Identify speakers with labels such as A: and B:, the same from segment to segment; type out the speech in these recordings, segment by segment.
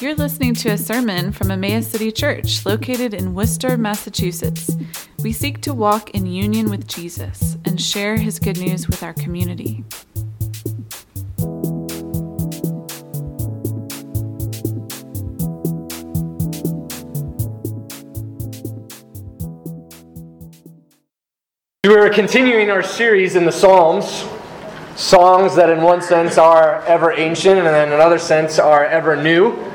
A: You're listening to a sermon from Emmaus City Church, located in Worcester, Massachusetts. We seek to walk in union with Jesus and share his good news with our community.
B: We are continuing our series in the Psalms, songs that in one sense are ever ancient and in another sense are ever new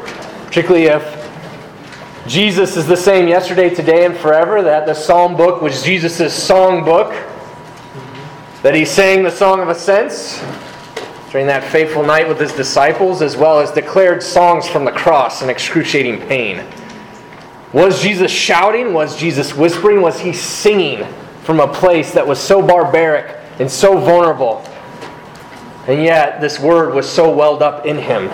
B: particularly if Jesus is the same yesterday, today, and forever, that the psalm book was Jesus' song book, that he sang the song of ascents during that fateful night with his disciples, as well as declared songs from the cross in excruciating pain. Was Jesus shouting? Was Jesus whispering? Was he singing from a place that was so barbaric and so vulnerable? And yet, this word was so welled up in him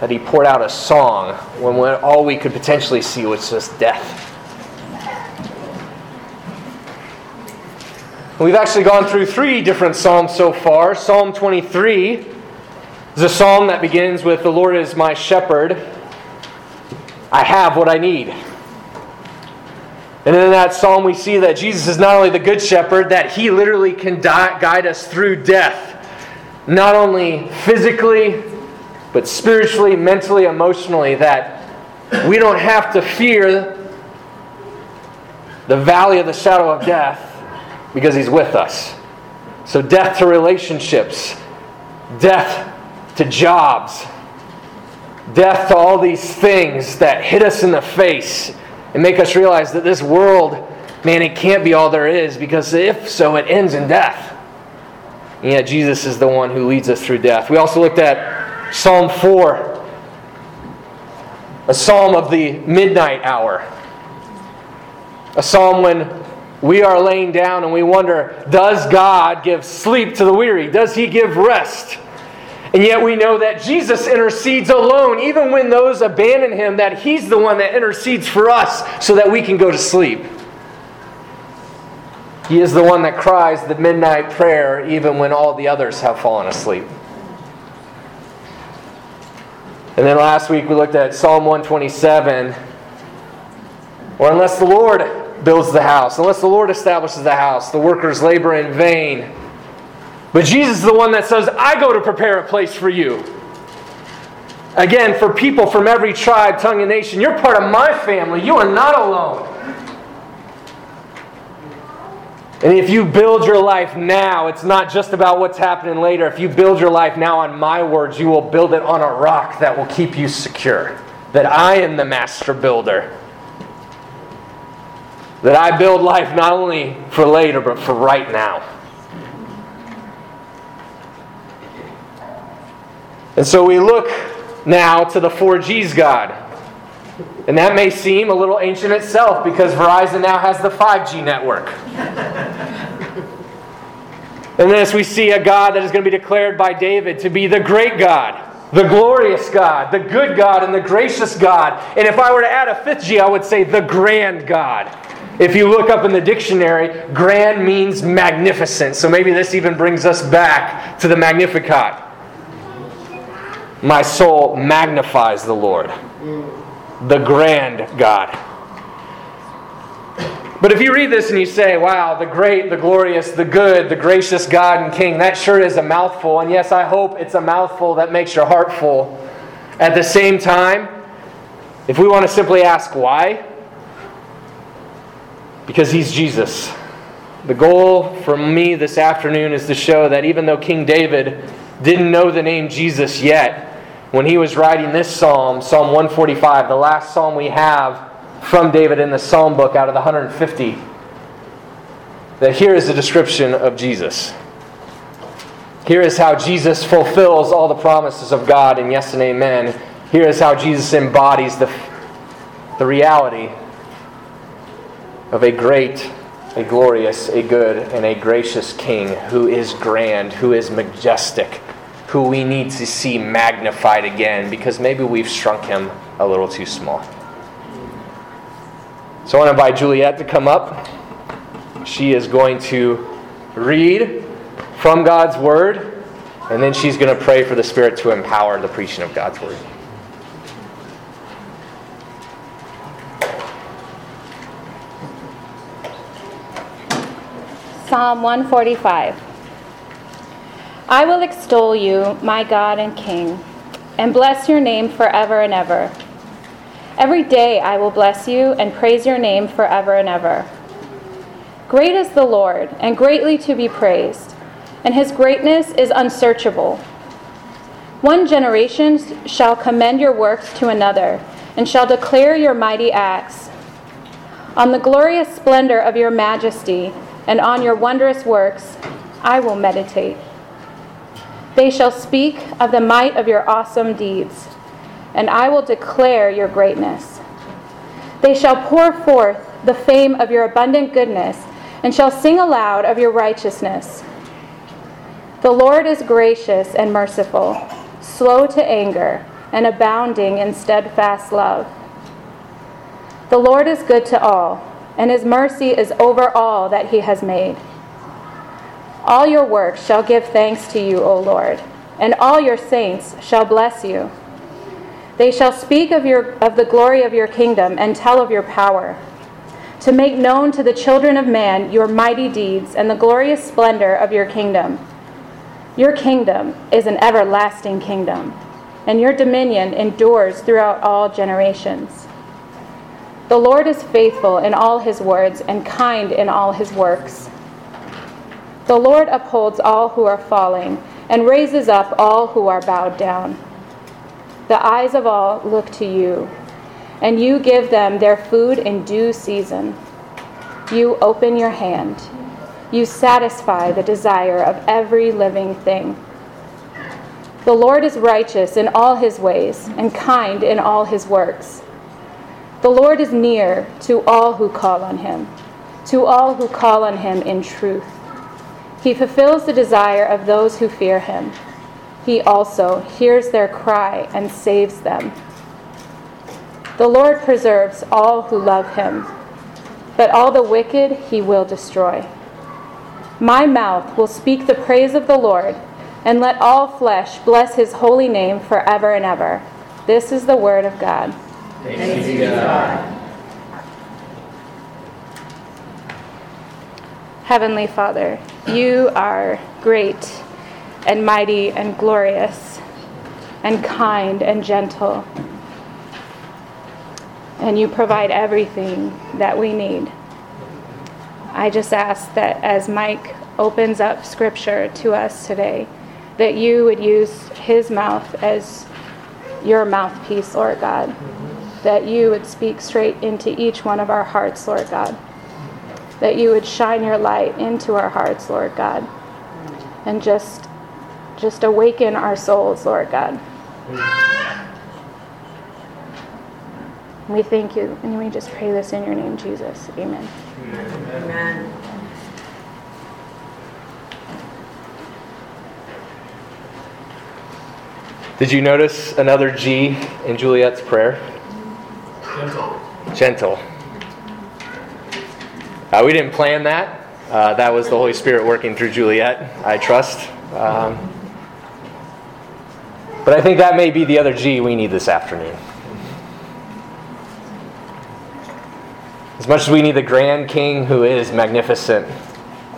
B: that he poured out a song when all we could potentially see was just death. We've actually gone through three different psalms so far. Psalm 23 is a psalm that begins with The Lord is my shepherd. I have what I need. And in that psalm, we see that Jesus is not only the good shepherd, that he literally can guide us through death, not only physically, but spiritually, mentally, emotionally, that we don't have to fear the valley of the shadow of death because He's with us. So, death to relationships, death to jobs, death to all these things that hit us in the face and make us realize that this world, man, it can't be all there is because if so, it ends in death. And yet, Jesus is the one who leads us through death. We also looked at Psalm 4, a psalm of the midnight hour. A psalm when we are laying down and we wonder, does God give sleep to the weary? Does he give rest? And yet we know that Jesus intercedes alone, even when those abandon him, that he's the one that intercedes for us so that we can go to sleep. He is the one that cries the midnight prayer even when all the others have fallen asleep. And then last week we looked at Psalm 127. Or unless the Lord builds the house, unless the Lord establishes the house, the workers labor in vain. But Jesus is the one that says, I go to prepare a place for you. Again, for people from every tribe, tongue, and nation, you're part of my family. You are not alone. And if you build your life now, it's not just about what's happening later. If you build your life now on my words, you will build it on a rock that will keep you secure. That I am the master builder. That I build life not only for later, but for right now. And so we look now to the 4G's God. And that may seem a little ancient itself because Verizon now has the 5G network. And this, we see a God that is going to be declared by David to be the great God, the glorious God, the good God, and the gracious God. And if I were to add a fifth G, I would say the grand God. If you look up in the dictionary, grand means magnificent. So maybe this even brings us back to the Magnificat. My soul magnifies the Lord, mm. The grand God. But if you read this and you say, wow, the great, the glorious, the good, the gracious God and King, that sure is a mouthful. And yes, I hope it's a mouthful that makes your heart full. At the same time, if we want to simply ask why, because he's Jesus. The goal for me this afternoon is to show that even though King David didn't know the name Jesus yet, when he was writing this psalm, Psalm 145, the last psalm we have from David in the Psalm book out of the 150 that here is the description of Jesus. Here is how Jesus fulfills all the promises of God and yes and amen. Here is how Jesus embodies the, the reality of a great, a glorious, a good, and a gracious King who is grand, who is majestic, who we need to see magnified again because maybe we've shrunk him a little too small. So I want to invite Juliet to come up. She is going to read from God's Word, and then she's going to pray for the Spirit to empower the preaching of God's Word.
C: Psalm 145. I will extol you, my God and King, and bless your name forever and ever. Every day I will bless you and praise your name forever and ever. Great is the Lord, and greatly to be praised, and his greatness is unsearchable. One generation shall commend your works to another, and shall declare your mighty acts. On the glorious splendor of your majesty, and on your wondrous works, I will meditate. They shall speak of the might of your awesome deeds and I will declare your greatness. They shall pour forth the fame of your abundant goodness, and shall sing aloud of your righteousness. The Lord is gracious and merciful, slow to anger, and abounding in steadfast love. The Lord is good to all, and his mercy is over all that he has made. All your works shall give thanks to you, O Lord, and all your saints shall bless you. They shall speak of, your, of the glory of your kingdom and tell of your power, to make known to the children of man your mighty deeds and the glorious splendor of your kingdom. Your kingdom is an everlasting kingdom, and your dominion endures throughout all generations. The Lord is faithful in all his words and kind in all his works. The Lord upholds all who are falling and raises up all who are bowed down. The eyes of all look to you, and you give them their food in due season. You open your hand. You satisfy the desire of every living thing. The Lord is righteous in all his ways and kind in all his works. The Lord is near to all who call on him, to all who call on him in truth. He fulfills the desire of those who fear him he also hears their cry and saves them. The Lord preserves all who love him, but all the wicked he will destroy. My mouth will speak the praise of the Lord, and let all flesh bless his holy name forever and ever. This is the word of God. Thanks be to God. Heavenly Father, you are great and mighty and glorious and kind and gentle. And you provide everything that we need. I just ask that as Mike opens up scripture to us today, that you would use his mouth as your mouthpiece, Lord God. That you would speak straight into each one of our hearts, Lord God. That you would shine your light into our hearts, Lord God. And just just awaken our souls, Lord God. We thank you, and we just pray this in your name, Jesus. Amen. Amen.
B: Did you notice another G in Juliet's prayer?
D: Gentle.
B: Gentle. Uh, we didn't plan that. Uh, that was the Holy Spirit working through Juliet, I trust. Um, but I think that may be the other G we need this afternoon. As much as we need the grand king who is magnificent,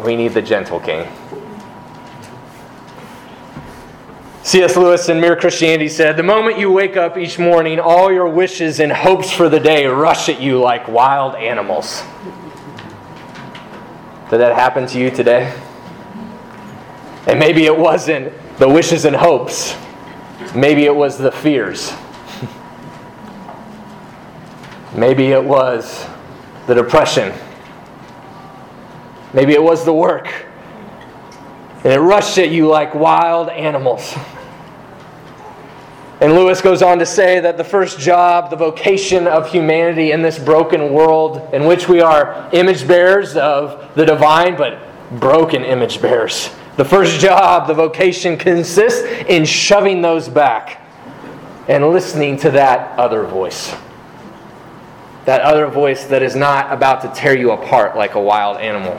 B: we need the gentle king. C.S. Lewis in Mere Christianity said, The moment you wake up each morning, all your wishes and hopes for the day rush at you like wild animals. Did that happen to you today? And maybe it wasn't the wishes and hopes Maybe it was the fears. Maybe it was the depression. Maybe it was the work. And it rushed at you like wild animals. And Lewis goes on to say that the first job, the vocation of humanity in this broken world in which we are image bearers of the divine, but broken image bearers, the first job, the vocation consists in shoving those back and listening to that other voice. That other voice that is not about to tear you apart like a wild animal.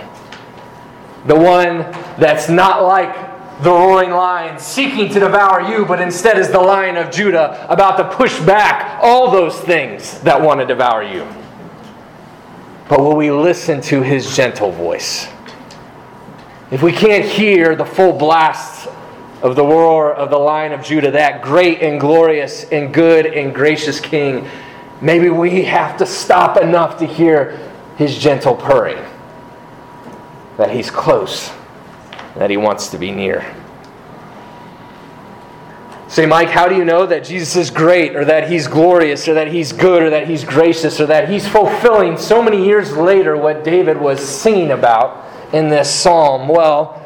B: The one that's not like the roaring lion seeking to devour you, but instead is the lion of Judah about to push back all those things that want to devour you. But will we listen to his gentle voice? if we can't hear the full blast of the roar of the lion of Judah, that great and glorious and good and gracious king, maybe we have to stop enough to hear his gentle purring. That he's close, that he wants to be near. Say, Mike, how do you know that Jesus is great, or that he's glorious, or that he's good, or that he's gracious, or that he's fulfilling so many years later what David was singing about in this psalm? Well,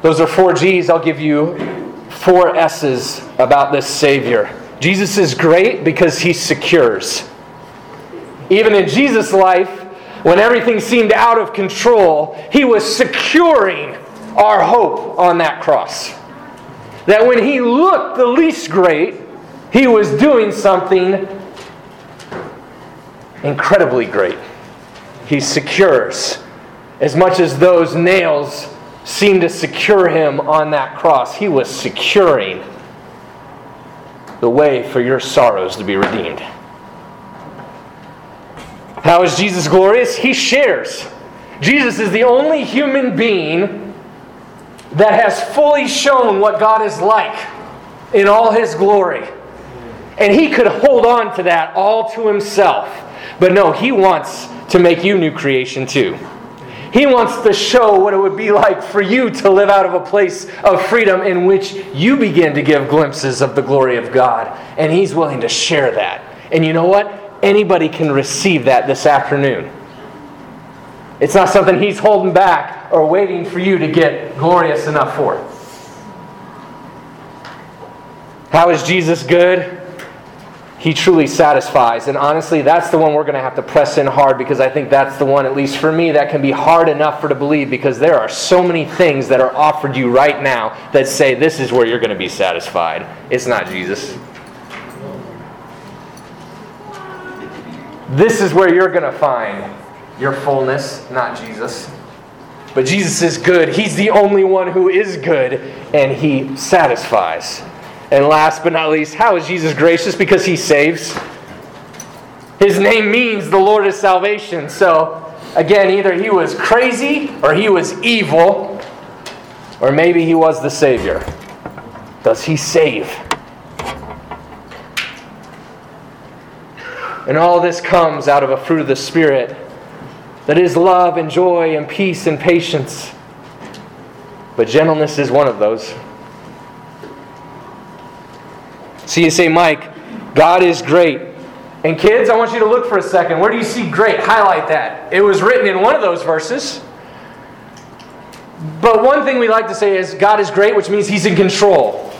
B: those are four G's. I'll give you four S's about this Savior. Jesus is great because he secures. Even in Jesus' life, when everything seemed out of control, he was securing our hope on that cross that when he looked the least great, he was doing something incredibly great. He secures. As much as those nails seemed to secure him on that cross, he was securing the way for your sorrows to be redeemed. How is Jesus glorious? He shares. Jesus is the only human being that has fully shown what God is like in all his glory. And he could hold on to that all to himself. But no, he wants to make you new creation too. He wants to show what it would be like for you to live out of a place of freedom in which you begin to give glimpses of the glory of God. And He's willing to share that. And you know what? Anybody can receive that this afternoon. It's not something He's holding back or waiting for you to get glorious enough for. How is Jesus good? He truly satisfies. And honestly, that's the one we're going to have to press in hard because I think that's the one, at least for me, that can be hard enough for to believe because there are so many things that are offered you right now that say this is where you're going to be satisfied. It's not Jesus. This is where you're going to find your fullness, not Jesus. But Jesus is good. He's the only one who is good, and He satisfies. And last but not least, how is Jesus gracious? Because He saves. His name means the Lord is salvation. So, again, either He was crazy or He was evil, or maybe He was the Savior. Does He save? And all this comes out of a fruit of the Spirit that is love and joy and peace and patience. But gentleness is one of those. So you say, Mike, God is great. And kids, I want you to look for a second. Where do you see great? Highlight that. It was written in one of those verses. But one thing we like to say is God is great, which means He's in control.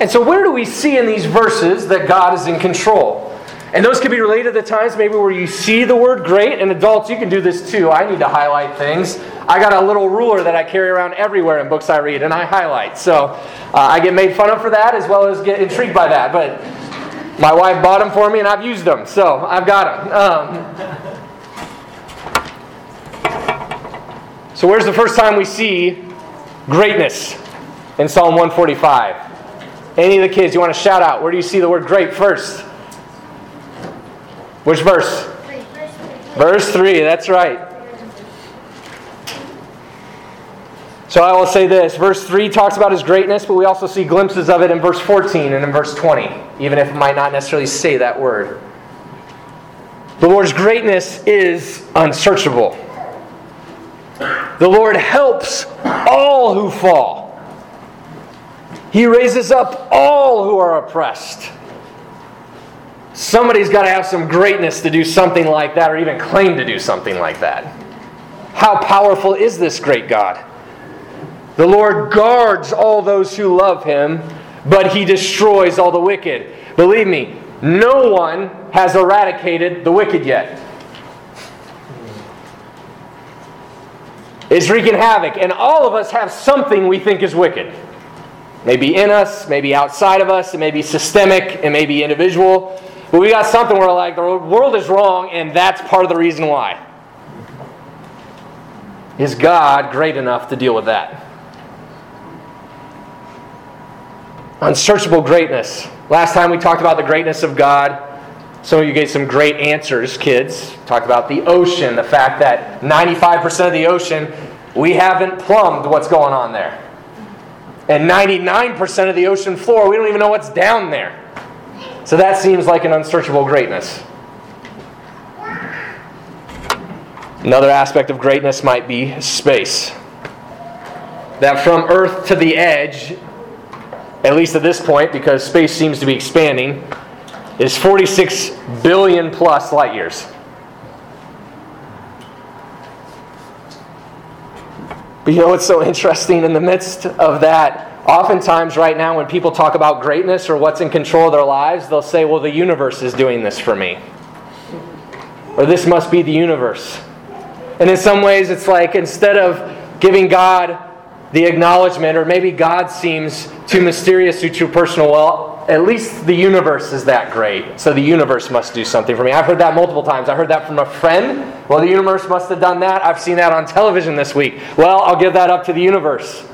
B: And so, where do we see in these verses that God is in control? And those can be related to times maybe where you see the word great, and adults, you can do this too. I need to highlight things. I got a little ruler that I carry around everywhere in books I read, and I highlight. So uh, I get made fun of for that as well as get intrigued by that. But my wife bought them for me, and I've used them, so I've got them. Um, so, where's the first time we see greatness in Psalm 145? Any of the kids, you want to shout out? Where do you see the word great first? Which verse? Verse 3, that's right. So I will say this verse 3 talks about his greatness, but we also see glimpses of it in verse 14 and in verse 20, even if it might not necessarily say that word. The Lord's greatness is unsearchable. The Lord helps all who fall, He raises up all who are oppressed. Somebody's got to have some greatness to do something like that or even claim to do something like that. How powerful is this great God? The Lord guards all those who love him, but he destroys all the wicked. Believe me, no one has eradicated the wicked yet. It's wreaking havoc, and all of us have something we think is wicked. Maybe in us, maybe outside of us, it may be systemic, it may be individual. But we got something where like the world is wrong, and that's part of the reason why. Is God great enough to deal with that? Unsearchable greatness. Last time we talked about the greatness of God. Some of you gave some great answers, kids. Talked about the ocean, the fact that 95% of the ocean we haven't plumbed what's going on there. And 99% of the ocean floor, we don't even know what's down there. So that seems like an unsearchable greatness. Another aspect of greatness might be space. That from Earth to the edge, at least at this point, because space seems to be expanding, is 46 billion plus light years. But you know what's so interesting in the midst of that? Oftentimes, right now, when people talk about greatness or what's in control of their lives, they'll say, Well, the universe is doing this for me. Or this must be the universe. And in some ways, it's like instead of giving God the acknowledgement, or maybe God seems too mysterious or too personal, well, at least the universe is that great. So the universe must do something for me. I've heard that multiple times. I heard that from a friend. Well, the universe must have done that. I've seen that on television this week. Well, I'll give that up to the universe.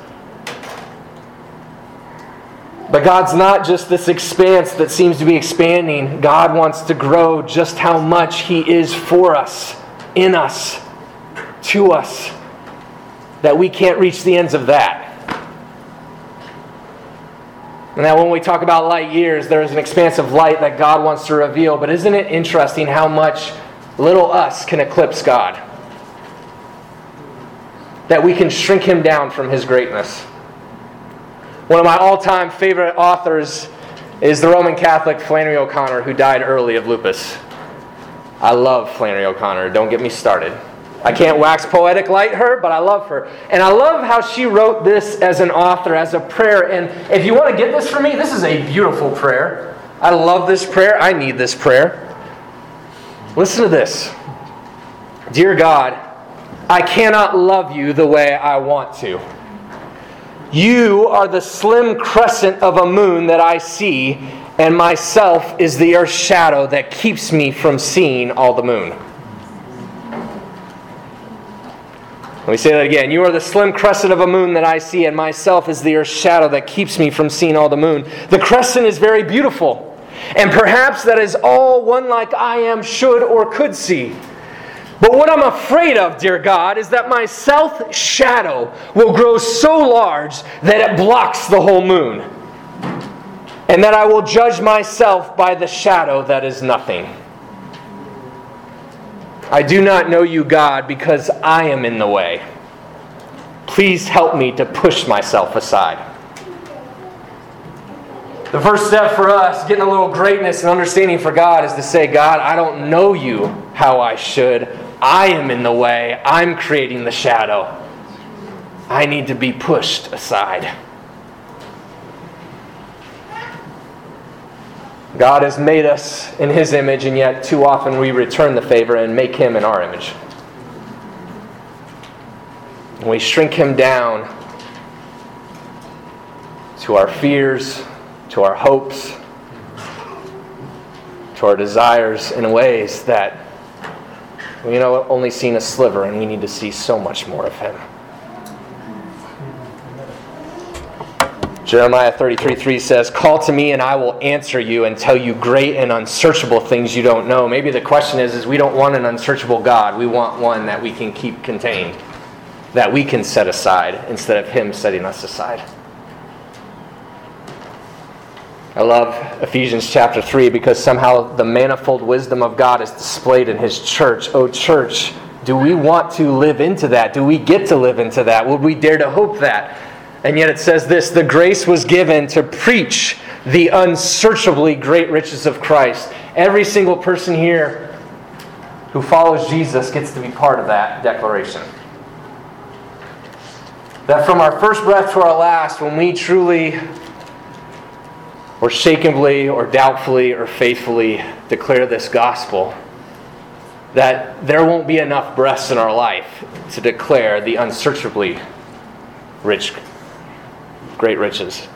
B: But God's not just this expanse that seems to be expanding. God wants to grow just how much He is for us, in us, to us, that we can't reach the ends of that. And that when we talk about light years, there is an expanse of light that God wants to reveal. But isn't it interesting how much little us can eclipse God? That we can shrink him down from his greatness. One of my all time favorite authors is the Roman Catholic Flannery O'Connor, who died early of lupus. I love Flannery O'Connor, don't get me started. I can't wax poetic like her, but I love her. And I love how she wrote this as an author, as a prayer. And if you want to get this for me, this is a beautiful prayer. I love this prayer. I need this prayer. Listen to this Dear God, I cannot love you the way I want to. You are the slim crescent of a moon that I see, and myself is the earth's shadow that keeps me from seeing all the moon. Let me say that again. You are the slim crescent of a moon that I see, and myself is the earth's shadow that keeps me from seeing all the moon. The crescent is very beautiful, and perhaps that is all one like I am should or could see. But what I'm afraid of, dear God, is that my self shadow will grow so large that it blocks the whole moon, and that I will judge myself by the shadow that is nothing. I do not know you, God, because I am in the way. Please help me to push myself aside. The first step for us, getting a little greatness and understanding for God, is to say, God, I don't know you how I should. I am in the way. I'm creating the shadow. I need to be pushed aside. God has made us in His image, and yet too often we return the favor and make Him in our image. And we shrink Him down to our fears, to our hopes, to our desires in ways that, you know, only seen a sliver, and we need to see so much more of Him. Jeremiah 33 3 says, Call to me and I will answer you and tell you great and unsearchable things you don't know. Maybe the question is, is we don't want an unsearchable God. We want one that we can keep contained, that we can set aside instead of Him setting us aside. I love Ephesians chapter 3 because somehow the manifold wisdom of God is displayed in His church. Oh, church, do we want to live into that? Do we get to live into that? Would we dare to hope that? And yet it says this the grace was given to preach the unsearchably great riches of Christ. Every single person here who follows Jesus gets to be part of that declaration. That from our first breath to our last, when we truly or shakenly or doubtfully or faithfully declare this gospel, that there won't be enough breaths in our life to declare the unsearchably rich great riches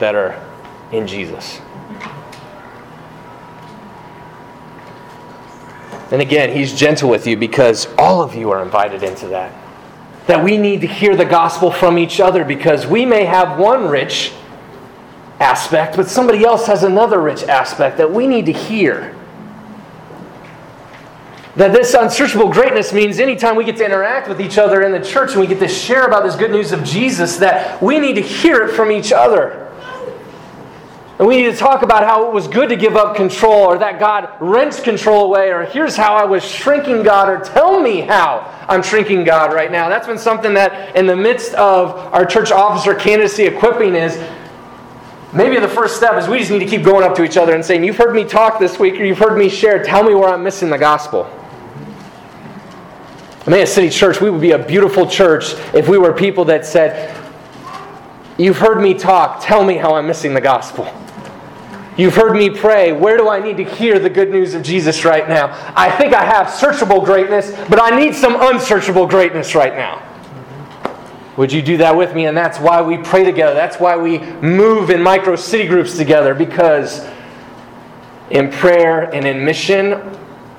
B: that are in Jesus. And again, he's gentle with you because all of you are invited into that. That we need to hear the gospel from each other because we may have one rich aspect, but somebody else has another rich aspect that we need to hear. That this unsearchable greatness means anytime we get to interact with each other in the church and we get to share about this good news of Jesus, that we need to hear it from each other. And we need to talk about how it was good to give up control, or that God rents control away, or here's how I was shrinking God, or tell me how I'm shrinking God right now. That's been something that, in the midst of our church officer candidacy equipping, is maybe the first step is we just need to keep going up to each other and saying, You've heard me talk this week, or you've heard me share. Tell me where I'm missing the gospel. Emmaus City Church, we would be a beautiful church if we were people that said, You've heard me talk. Tell me how I'm missing the gospel. You've heard me pray. Where do I need to hear the good news of Jesus right now? I think I have searchable greatness, but I need some unsearchable greatness right now. Would you do that with me? And that's why we pray together. That's why we move in micro city groups together, because in prayer and in mission,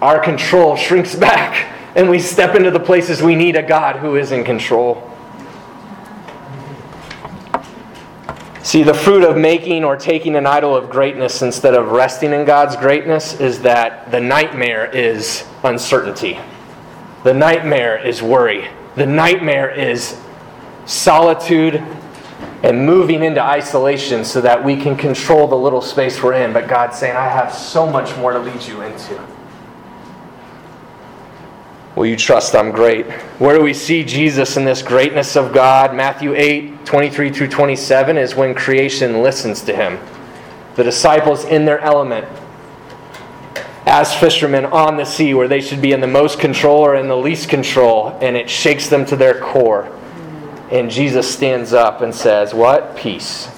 B: our control shrinks back and we step into the places we need a God who is in control. See, the fruit of making or taking an idol of greatness instead of resting in God's greatness is that the nightmare is uncertainty. The nightmare is worry. The nightmare is solitude and moving into isolation so that we can control the little space we're in. But God's saying, I have so much more to lead you into. Will you trust I'm great? Where do we see Jesus in this greatness of God? Matthew 8, 23 through 27 is when creation listens to him. The disciples in their element, as fishermen on the sea, where they should be in the most control or in the least control, and it shakes them to their core. And Jesus stands up and says, What? Peace.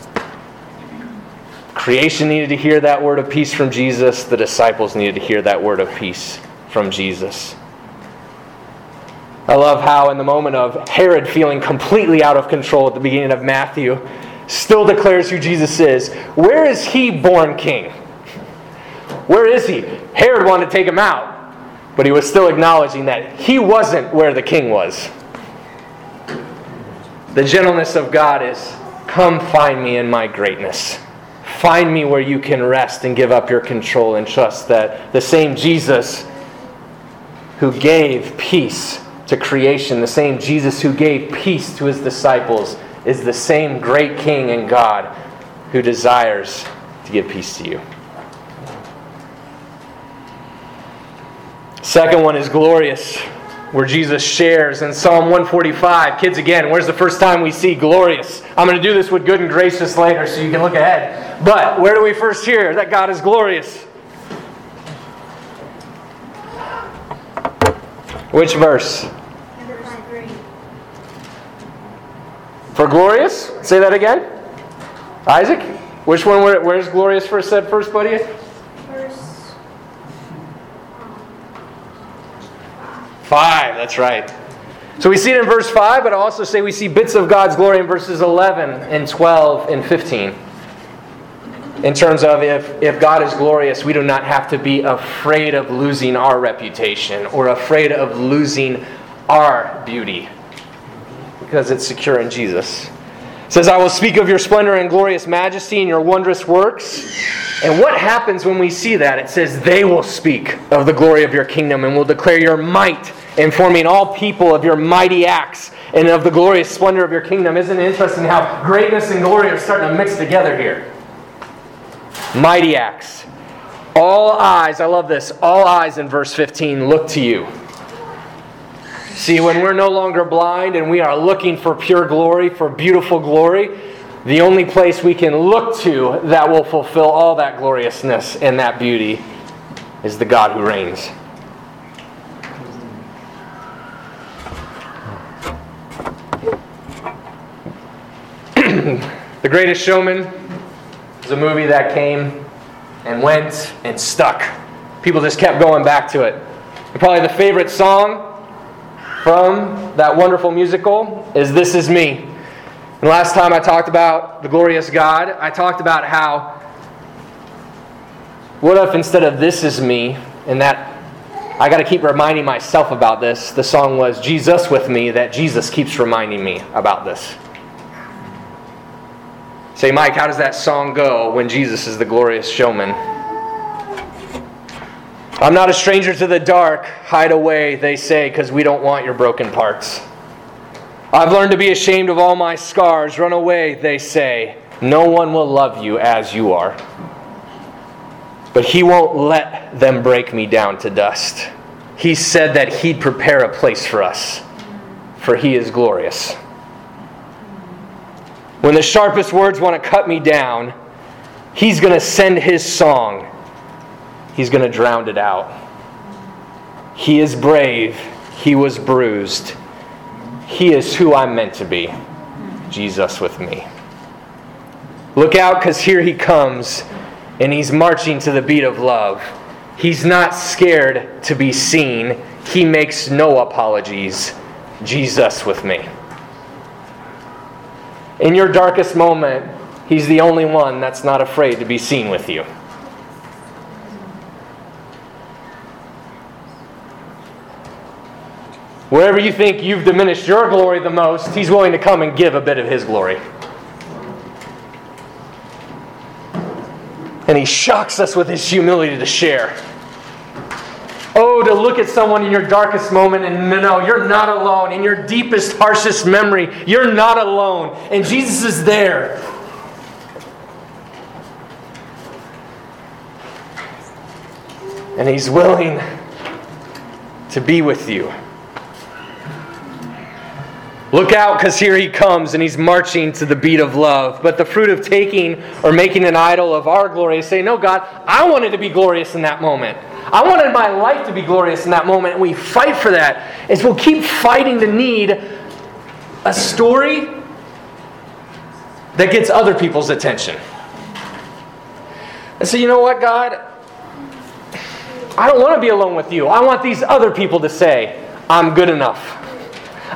B: Creation needed to hear that word of peace from Jesus. The disciples needed to hear that word of peace from Jesus. I love how, in the moment of Herod feeling completely out of control at the beginning of Matthew, still declares who Jesus is. Where is he born king? Where is he? Herod wanted to take him out, but he was still acknowledging that he wasn't where the king was. The gentleness of God is come find me in my greatness. Find me where you can rest and give up your control and trust that the same Jesus who gave peace to creation, the same Jesus who gave peace to his disciples, is the same great King and God who desires to give peace to you. Second one is glorious, where Jesus shares in Psalm 145. Kids, again, where's the first time we see glorious? I'm going to do this with good and gracious later so you can look ahead. But where do we first hear that God is glorious? Which verse? For glorious? Say that again. Isaac? Which one? Where, where's glorious first said first, buddy? Five. That's right. So we see it in verse 5, but I also say we see bits of God's glory in verses 11 and 12 and 15. In terms of if, if God is glorious, we do not have to be afraid of losing our reputation or afraid of losing our beauty because it's secure in Jesus. It says, I will speak of your splendor and glorious majesty and your wondrous works. And what happens when we see that? It says, They will speak of the glory of your kingdom and will declare your might, informing all people of your mighty acts and of the glorious splendor of your kingdom. Isn't it interesting how greatness and glory are starting to mix together here? Mighty acts. All eyes, I love this, all eyes in verse 15 look to you. See, when we're no longer blind and we are looking for pure glory, for beautiful glory, the only place we can look to that will fulfill all that gloriousness and that beauty is the God who reigns. The Greatest Showman is a movie that came and went and stuck. People just kept going back to it. And probably the favorite song from that wonderful musical is This Is Me. And last time I talked about the glorious God, I talked about how what if instead of This Is Me, and that I got to keep reminding myself about this, the song was Jesus with Me, that Jesus keeps reminding me about this. Say, Mike, how does that song go when Jesus is the glorious showman? I'm not a stranger to the dark. Hide away, they say, because we don't want your broken parts. I've learned to be ashamed of all my scars. Run away, they say. No one will love you as you are. But he won't let them break me down to dust. He said that he'd prepare a place for us, for he is glorious. When the sharpest words want to cut me down, he's going to send his song. He's going to drown it out. He is brave. He was bruised. He is who I'm meant to be. Jesus with me. Look out, because here he comes, and he's marching to the beat of love. He's not scared to be seen, he makes no apologies. Jesus with me. In your darkest moment, he's the only one that's not afraid to be seen with you. Wherever you think you've diminished your glory the most, he's willing to come and give a bit of his glory. And he shocks us with his humility to share. Oh, to look at someone in your darkest moment and know you're not alone. In your deepest, harshest memory, you're not alone. And Jesus is there. And he's willing to be with you. Look out, because here he comes and he's marching to the beat of love. But the fruit of taking or making an idol of our glory is saying, No, God, I wanted to be glorious in that moment. I wanted my life to be glorious in that moment. And we fight for that. Is we'll keep fighting the need a story that gets other people's attention. And so, you know what, God? I don't want to be alone with you. I want these other people to say, I'm good enough.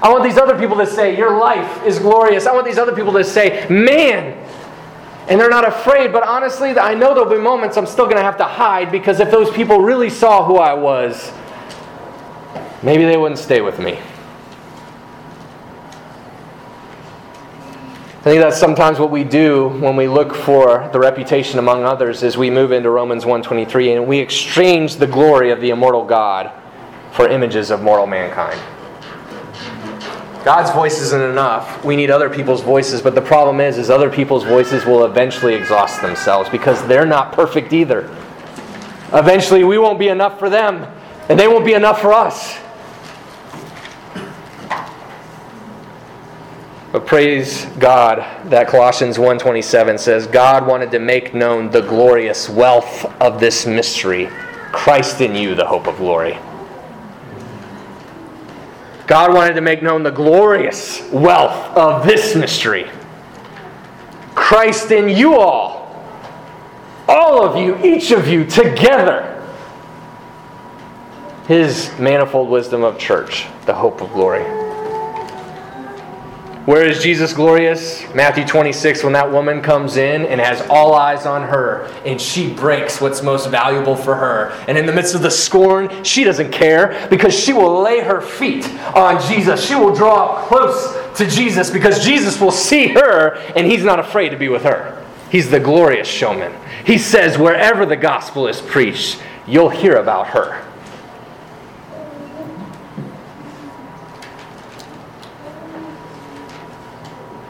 B: I want these other people to say, Your life is glorious. I want these other people to say, Man. And they're not afraid, but honestly, I know there'll be moments I'm still going to have to hide because if those people really saw who I was, maybe they wouldn't stay with me. I think that's sometimes what we do when we look for the reputation among others is we move into Romans 1:23 and we exchange the glory of the immortal God for images of mortal mankind. God's voice isn't enough. We need other people's voices, but the problem is is other people's voices will eventually exhaust themselves because they're not perfect either. Eventually we won't be enough for them, and they won't be enough for us. But praise God that Colossians 1:27 says God wanted to make known the glorious wealth of this mystery, Christ in you the hope of glory. God wanted to make known the glorious wealth of this mystery. Christ in you all. All of you, each of you, together. His manifold wisdom of church, the hope of glory. Where is Jesus glorious? Matthew 26, when that woman comes in and has all eyes on her, and she breaks what's most valuable for her. And in the midst of the scorn, she doesn't care because she will lay her feet on Jesus. She will draw close to Jesus because Jesus will see her, and he's not afraid to be with her. He's the glorious showman. He says, wherever the gospel is preached, you'll hear about her.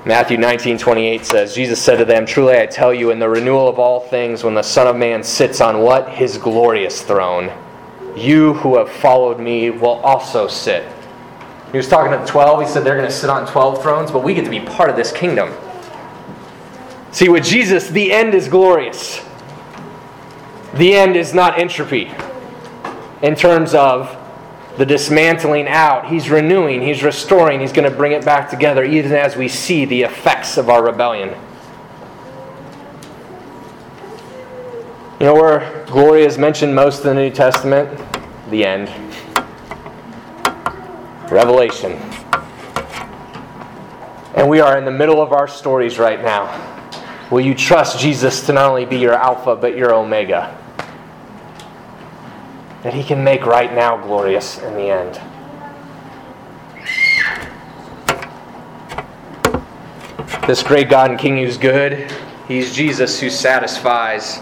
B: Matthew 19, 28 says, Jesus said to them, Truly I tell you, in the renewal of all things, when the Son of Man sits on what? His glorious throne, you who have followed me will also sit. He was talking to the 12. He said they're going to sit on 12 thrones, but we get to be part of this kingdom. See, with Jesus, the end is glorious. The end is not entropy in terms of the dismantling out. He's renewing, He's restoring, He's going to bring it back together, even as we see the effects of our rebellion. You know where glory is mentioned most in the New Testament? The end. Revelation. And we are in the middle of our stories right now. Will you trust Jesus to not only be your Alpha, but your Omega? That he can make right now glorious in the end. This great God and King who's good, he's Jesus who satisfies.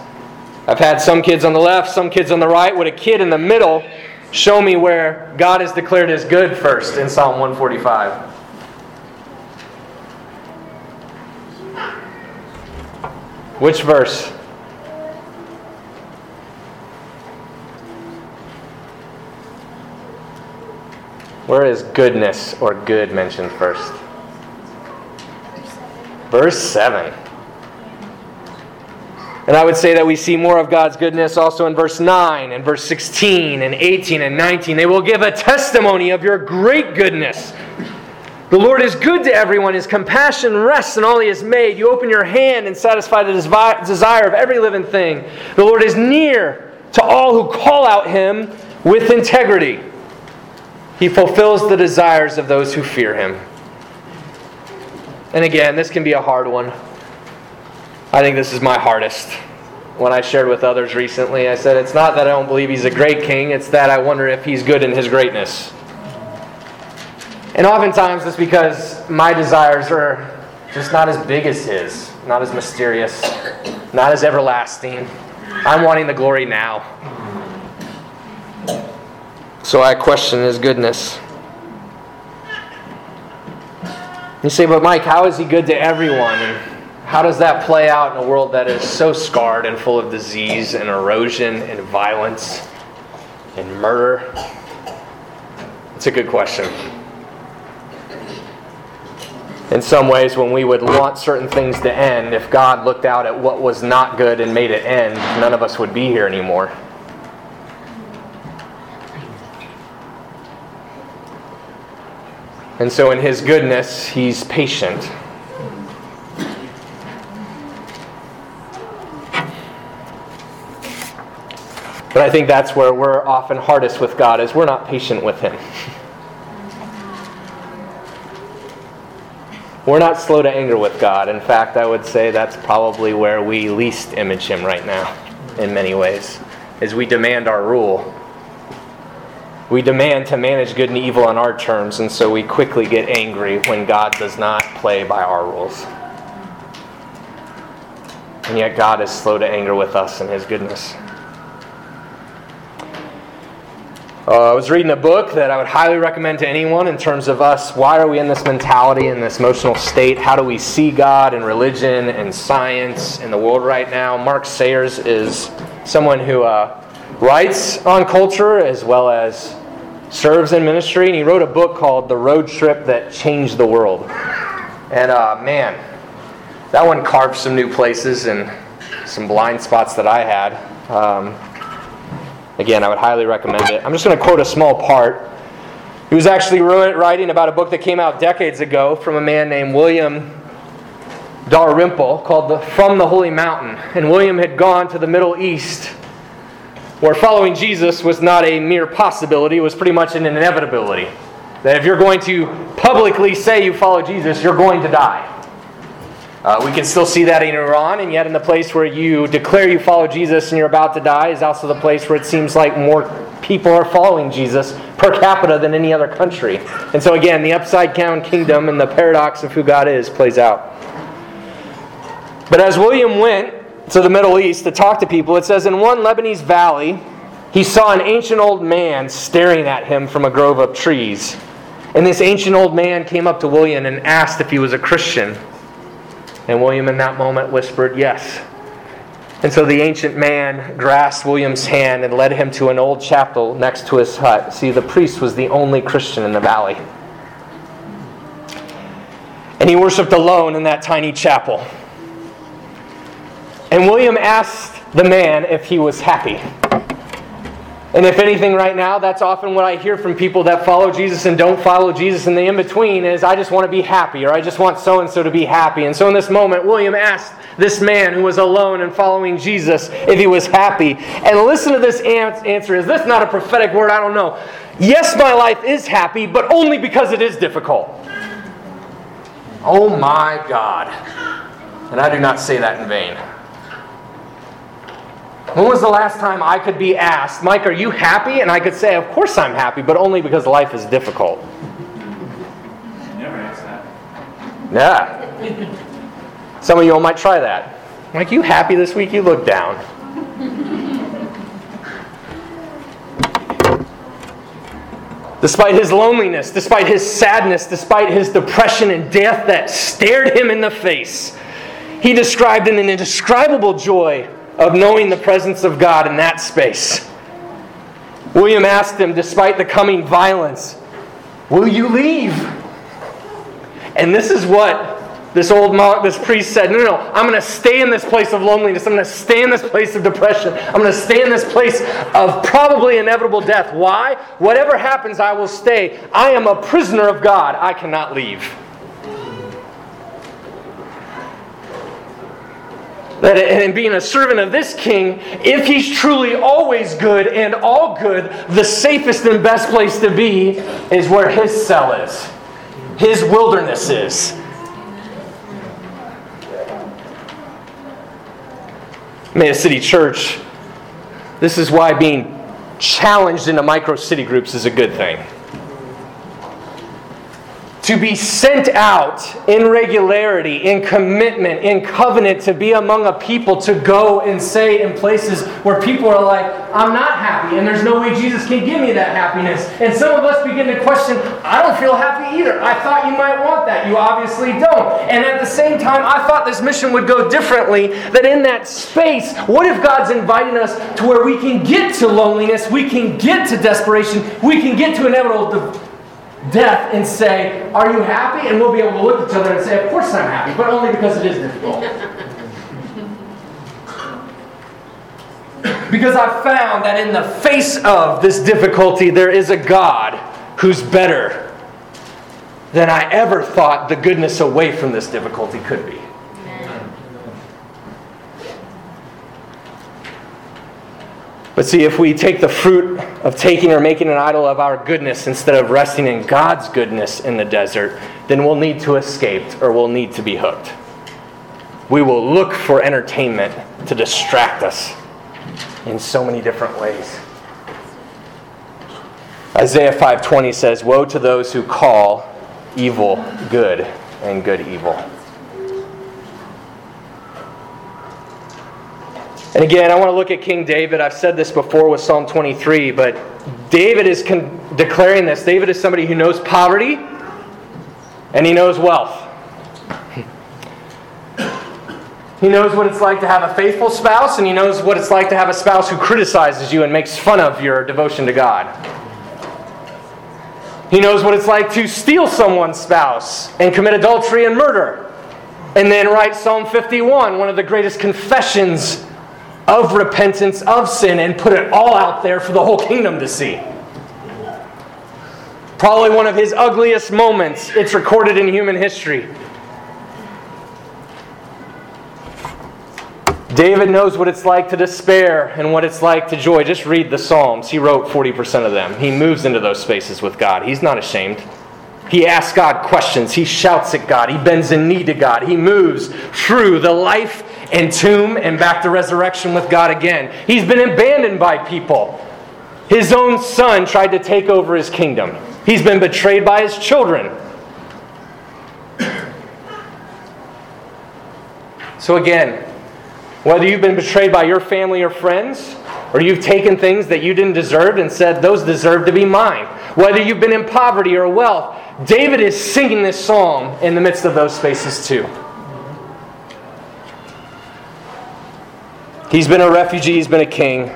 B: I've had some kids on the left, some kids on the right. Would a kid in the middle show me where God is declared as good first in Psalm 145? Which verse? Where is goodness or good mentioned first? Verse 7. And I would say that we see more of God's goodness also in verse 9 and verse 16 and 18 and 19. They will give a testimony of your great goodness. The Lord is good to everyone. His compassion rests in all He has made. You open your hand and satisfy the desire of every living thing. The Lord is near to all who call out Him with integrity. He fulfills the desires of those who fear Him. And again, this can be a hard one. I think this is my hardest. When I shared with others recently, I said, It's not that I don't believe he's a great king, it's that I wonder if he's good in his greatness. And oftentimes it's because my desires are just not as big as his, not as mysterious, not as everlasting. I'm wanting the glory now. So I question his goodness. You say, but Mike, how is he good to everyone? And how does that play out in a world that is so scarred and full of disease and erosion and violence and murder? It's a good question. In some ways, when we would want certain things to end, if God looked out at what was not good and made it end, none of us would be here anymore. And so, in His goodness, He's patient. But I think that's where we're often hardest with God is we're not patient with him. We're not slow to anger with God. In fact, I would say that's probably where we least image him right now in many ways. Is we demand our rule. We demand to manage good and evil on our terms, and so we quickly get angry when God does not play by our rules. And yet God is slow to anger with us in his goodness. Uh, I was reading a book that I would highly recommend to anyone in terms of us. Why are we in this mentality, in this emotional state? How do we see God and religion and science in the world right now? Mark Sayers is someone who uh, writes on culture as well as serves in ministry, and he wrote a book called The Road Trip That Changed the World. And uh, man, that one carved some new places and some blind spots that I had. Um, Again, I would highly recommend it. I'm just going to quote a small part. He was actually writing about a book that came out decades ago from a man named William Dalrymple called the, From the Holy Mountain. And William had gone to the Middle East where following Jesus was not a mere possibility, it was pretty much an inevitability. That if you're going to publicly say you follow Jesus, you're going to die. Uh, we can still see that in Iran, and yet in the place where you declare you follow Jesus and you're about to die is also the place where it seems like more people are following Jesus per capita than any other country. And so, again, the upside down kingdom and the paradox of who God is plays out. But as William went to the Middle East to talk to people, it says in one Lebanese valley, he saw an ancient old man staring at him from a grove of trees. And this ancient old man came up to William and asked if he was a Christian. And William, in that moment, whispered, Yes. And so the ancient man grasped William's hand and led him to an old chapel next to his hut. See, the priest was the only Christian in the valley. And he worshiped alone in that tiny chapel. And William asked the man if he was happy. And if anything, right now, that's often what I hear from people that follow Jesus and don't follow Jesus. And the in between is, I just want to be happy, or I just want so and so to be happy. And so in this moment, William asked this man who was alone and following Jesus if he was happy. And listen to this answer. Is this not a prophetic word? I don't know. Yes, my life is happy, but only because it is difficult. Oh my God. And I do not say that in vain. When was the last time I could be asked, Mike, are you happy? And I could say, Of course I'm happy, but only because life is difficult.
D: Never asked that.
B: Yeah. Some of you all might try that. Mike, you happy this week? You look down. despite his loneliness, despite his sadness, despite his depression and death that stared him in the face, he described an indescribable joy of knowing the presence of God in that space. William asked him, despite the coming violence, Will you leave? And this is what this old monk, this priest said, No, no, no, I'm going to stay in this place of loneliness. I'm going to stay in this place of depression. I'm going to stay in this place of probably inevitable death. Why? Whatever happens, I will stay. I am a prisoner of God. I cannot leave. That in being a servant of this king, if he's truly always good and all good, the safest and best place to be is where his cell is, his wilderness is. Emmaus City Church, this is why being challenged into micro city groups is a good thing to be sent out in regularity, in commitment, in covenant, to be among a people, to go and say in places where people are like, I'm not happy, and there's no way Jesus can give me that happiness. And some of us begin to question, I don't feel happy either. I thought you might want that. You obviously don't. And at the same time, I thought this mission would go differently. That in that space, what if God's inviting us to where we can get to loneliness, we can get to desperation, we can get to inevitable death and say, Are you happy? And we'll be able to look at each other and say, Of course I'm happy, but only because it is difficult. because I've found that in the face of this difficulty, there is a God who's better than I ever thought the goodness away from this difficulty could be. But see, if we take the fruit of taking or making an idol of our goodness instead of resting in God's goodness in the desert, then we'll need to escape or we'll need to be hooked. We will look for entertainment to distract us in so many different ways. Isaiah 5:20 says, "Woe to those who call evil good and good evil." And again, I want to look at King David. I've said this before with Psalm 23, but David is con- declaring this. David is somebody who knows poverty and he knows wealth. He knows what it's like to have a faithful spouse, and he knows what it's like to have a spouse who criticizes you and makes fun of your devotion to God. He knows what it's like to steal someone's spouse and commit adultery and murder. And then write Psalm 51, one of the greatest confessions of repentance of sin and put it all out there for the whole kingdom to see. Probably one of his ugliest moments. It's recorded in human history. David knows what it's like to despair and what it's like to joy. Just read the Psalms. He wrote 40% of them. He moves into those spaces with God. He's not ashamed. He asks God questions. He shouts at God. He bends a knee to God. He moves through the life and tomb and back to resurrection with God again. He's been abandoned by people. His own son tried to take over his kingdom. He's been betrayed by his children. So, again, whether you've been betrayed by your family or friends, or you've taken things that you didn't deserve and said, those deserve to be mine, whether you've been in poverty or wealth, David is singing this song in the midst of those spaces too. He's been a refugee, he's been a king.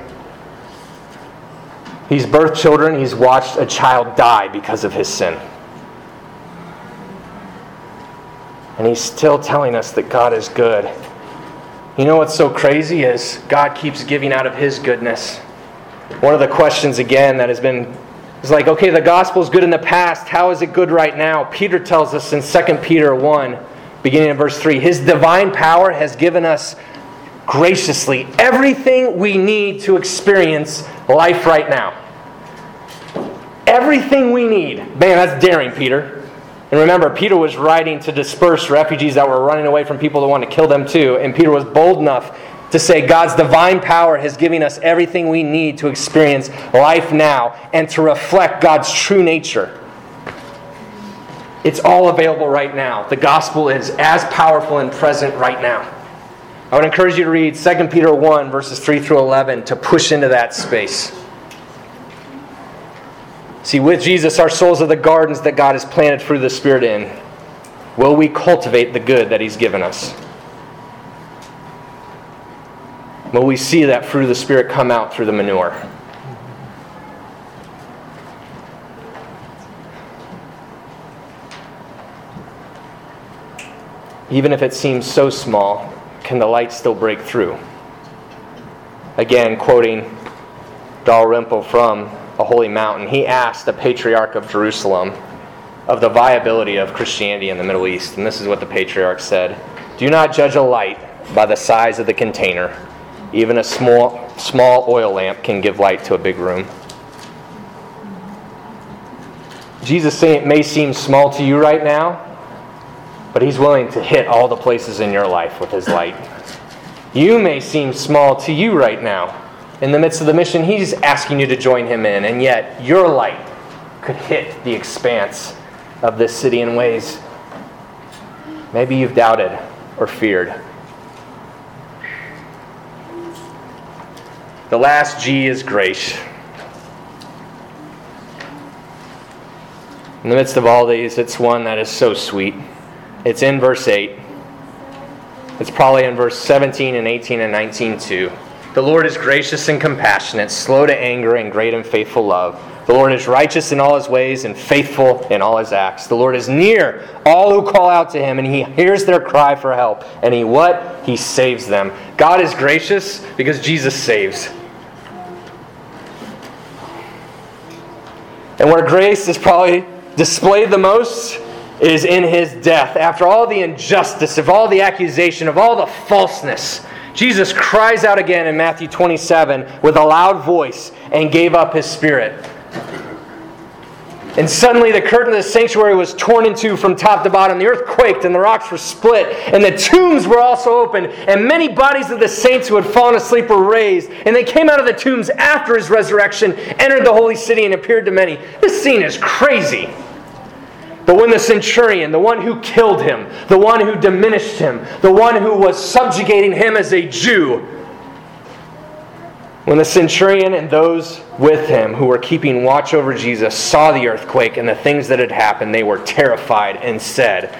B: He's birthed children, he's watched a child die because of his sin. And he's still telling us that God is good. You know what's so crazy is God keeps giving out of his goodness. One of the questions, again, that has been is like, okay, the gospel is good in the past. How is it good right now? Peter tells us in 2 Peter 1, beginning in verse 3, his divine power has given us graciously everything we need to experience life right now. Everything we need. Man, that's daring, Peter. And remember, Peter was writing to disperse refugees that were running away from people that wanted to kill them too. And Peter was bold enough to say God's divine power has given us everything we need to experience life now and to reflect God's true nature. It's all available right now. The gospel is as powerful and present right now. I would encourage you to read 2 Peter 1, verses 3 through 11, to push into that space. See, with Jesus, our souls are the gardens that God has planted through the Spirit in. Will we cultivate the good that He's given us? Will we see that fruit of the Spirit come out through the manure? Even if it seems so small, can the light still break through? Again, quoting Dalrymple from A Holy Mountain, he asked the patriarch of Jerusalem of the viability of Christianity in the Middle East. And this is what the patriarch said Do not judge a light by the size of the container. Even a small, small oil lamp can give light to a big room. Jesus may seem small to you right now, but he's willing to hit all the places in your life with his light. You may seem small to you right now in the midst of the mission he's asking you to join him in, and yet your light could hit the expanse of this city in ways maybe you've doubted or feared. The last G is grace. In the midst of all these, it's one that is so sweet. It's in verse 8. It's probably in verse 17 and 18 and 19 too. The Lord is gracious and compassionate, slow to anger, and great in faithful love. The Lord is righteous in all his ways and faithful in all his acts. The Lord is near all who call out to him, and he hears their cry for help. And he what? He saves them. God is gracious because Jesus saves. And where grace is probably displayed the most is in his death. After all the injustice, of all the accusation, of all the falseness, Jesus cries out again in Matthew 27 with a loud voice and gave up his spirit. And suddenly the curtain of the sanctuary was torn in two from top to bottom. The earth quaked and the rocks were split, and the tombs were also opened. And many bodies of the saints who had fallen asleep were raised. And they came out of the tombs after his resurrection, entered the holy city, and appeared to many. This scene is crazy. But when the centurion, the one who killed him, the one who diminished him, the one who was subjugating him as a Jew, when the centurion and those with him who were keeping watch over Jesus saw the earthquake and the things that had happened, they were terrified and said,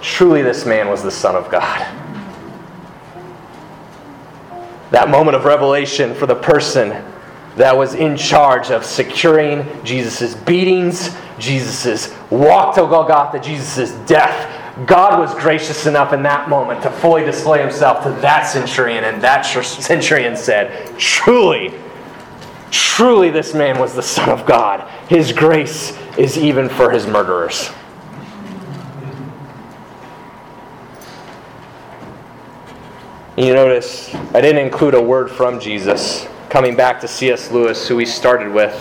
B: Truly, this man was the Son of God. That moment of revelation for the person that was in charge of securing Jesus' beatings, Jesus' walk oh to Golgotha, Jesus' death, God was gracious enough in that moment to fully display himself to that centurion, and that centurion said, Truly, truly, this man was the Son of God. His grace is even for his murderers. You notice I didn't include a word from Jesus. Coming back to C.S. Lewis, who we started with.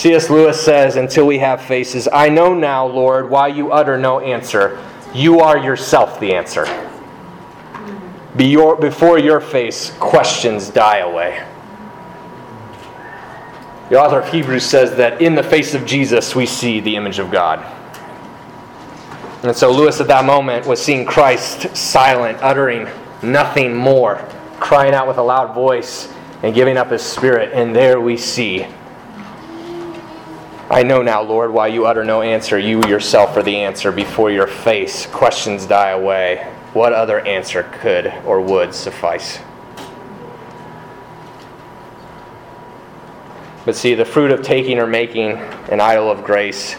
B: C.S. Lewis says, Until we have faces, I know now, Lord, why you utter no answer. You are yourself the answer. Before your face, questions die away. The author of Hebrews says that in the face of Jesus, we see the image of God. And so Lewis at that moment was seeing Christ silent, uttering nothing more, crying out with a loud voice and giving up his spirit. And there we see I know now, Lord, why you utter no answer. You yourself are the answer. Before your face, questions die away. What other answer could or would suffice? But see, the fruit of taking or making an idol of grace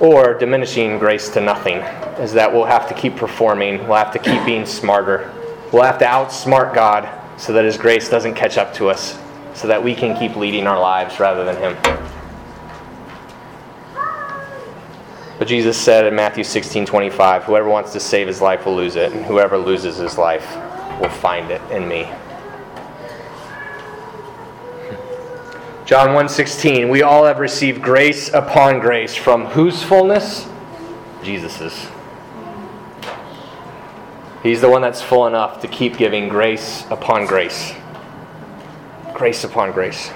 B: or diminishing grace to nothing is that we'll have to keep performing, we'll have to keep being smarter, we'll have to outsmart God so that His grace doesn't catch up to us so that we can keep leading our lives rather than Him. But Jesus said in Matthew 16 25, Whoever wants to save his life will lose it, and whoever loses his life will find it in me. John 1:16 We all have received grace upon grace from whose fullness? Jesus's. He's the one that's full enough to keep giving grace upon grace grace upon grace.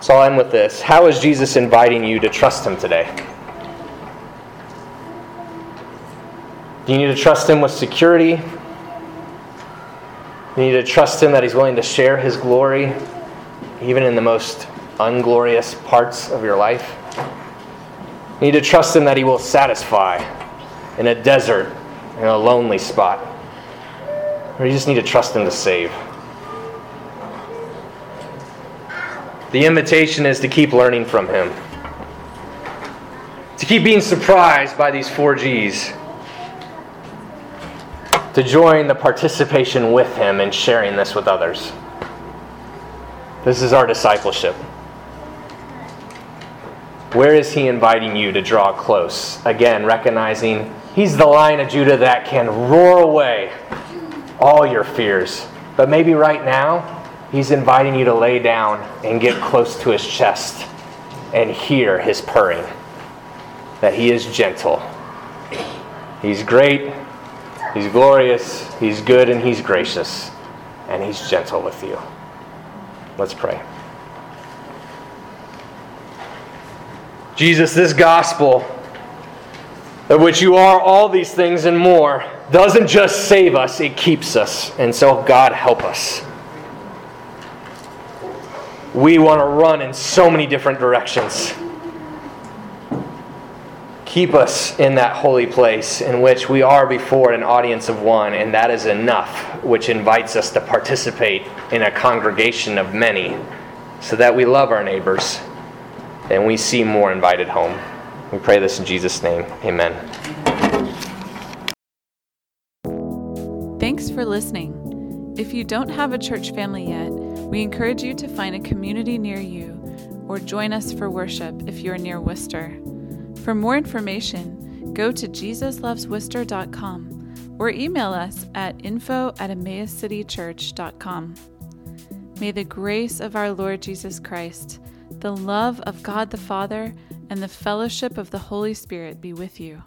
B: So I'll end with this. How is Jesus inviting you to trust Him today? Do you need to trust Him with security? Do You need to trust Him that He's willing to share His glory, even in the most unglorious parts of your life. You need to trust Him that He will satisfy in a desert, in a lonely spot. Or you just need to trust Him to save. The invitation is to keep learning from Him, to keep being surprised by these four G's to join the participation with Him in sharing this with others. This is our discipleship. Where is He inviting you to draw close? Again, recognizing He's the lion of Judah that can roar away all your fears. But maybe right now, He's inviting you to lay down and get close to His chest and hear His purring. That He is gentle. He's great, He's glorious, He's good, and He's gracious, and He's gentle with you. Let's pray. Jesus, this gospel, of which you are all these things and more, doesn't just save us, it keeps us. And so, God, help us. We want to run in so many different directions keep us in that holy place in which we are before an audience of one, and that is enough, which invites us to participate in a congregation of many, so that we love our neighbors and we see more invited home. We pray this in Jesus' name. Amen.
A: For listening. If you don't have a church family yet, we encourage you to find a community near you or join us for worship if you're near Worcester. For more information, go to jesuslovesworcester.com or email us at info at emmauscitychurch.com. May the grace of our Lord Jesus Christ, the love of God the Father, and the fellowship of the Holy Spirit be with you.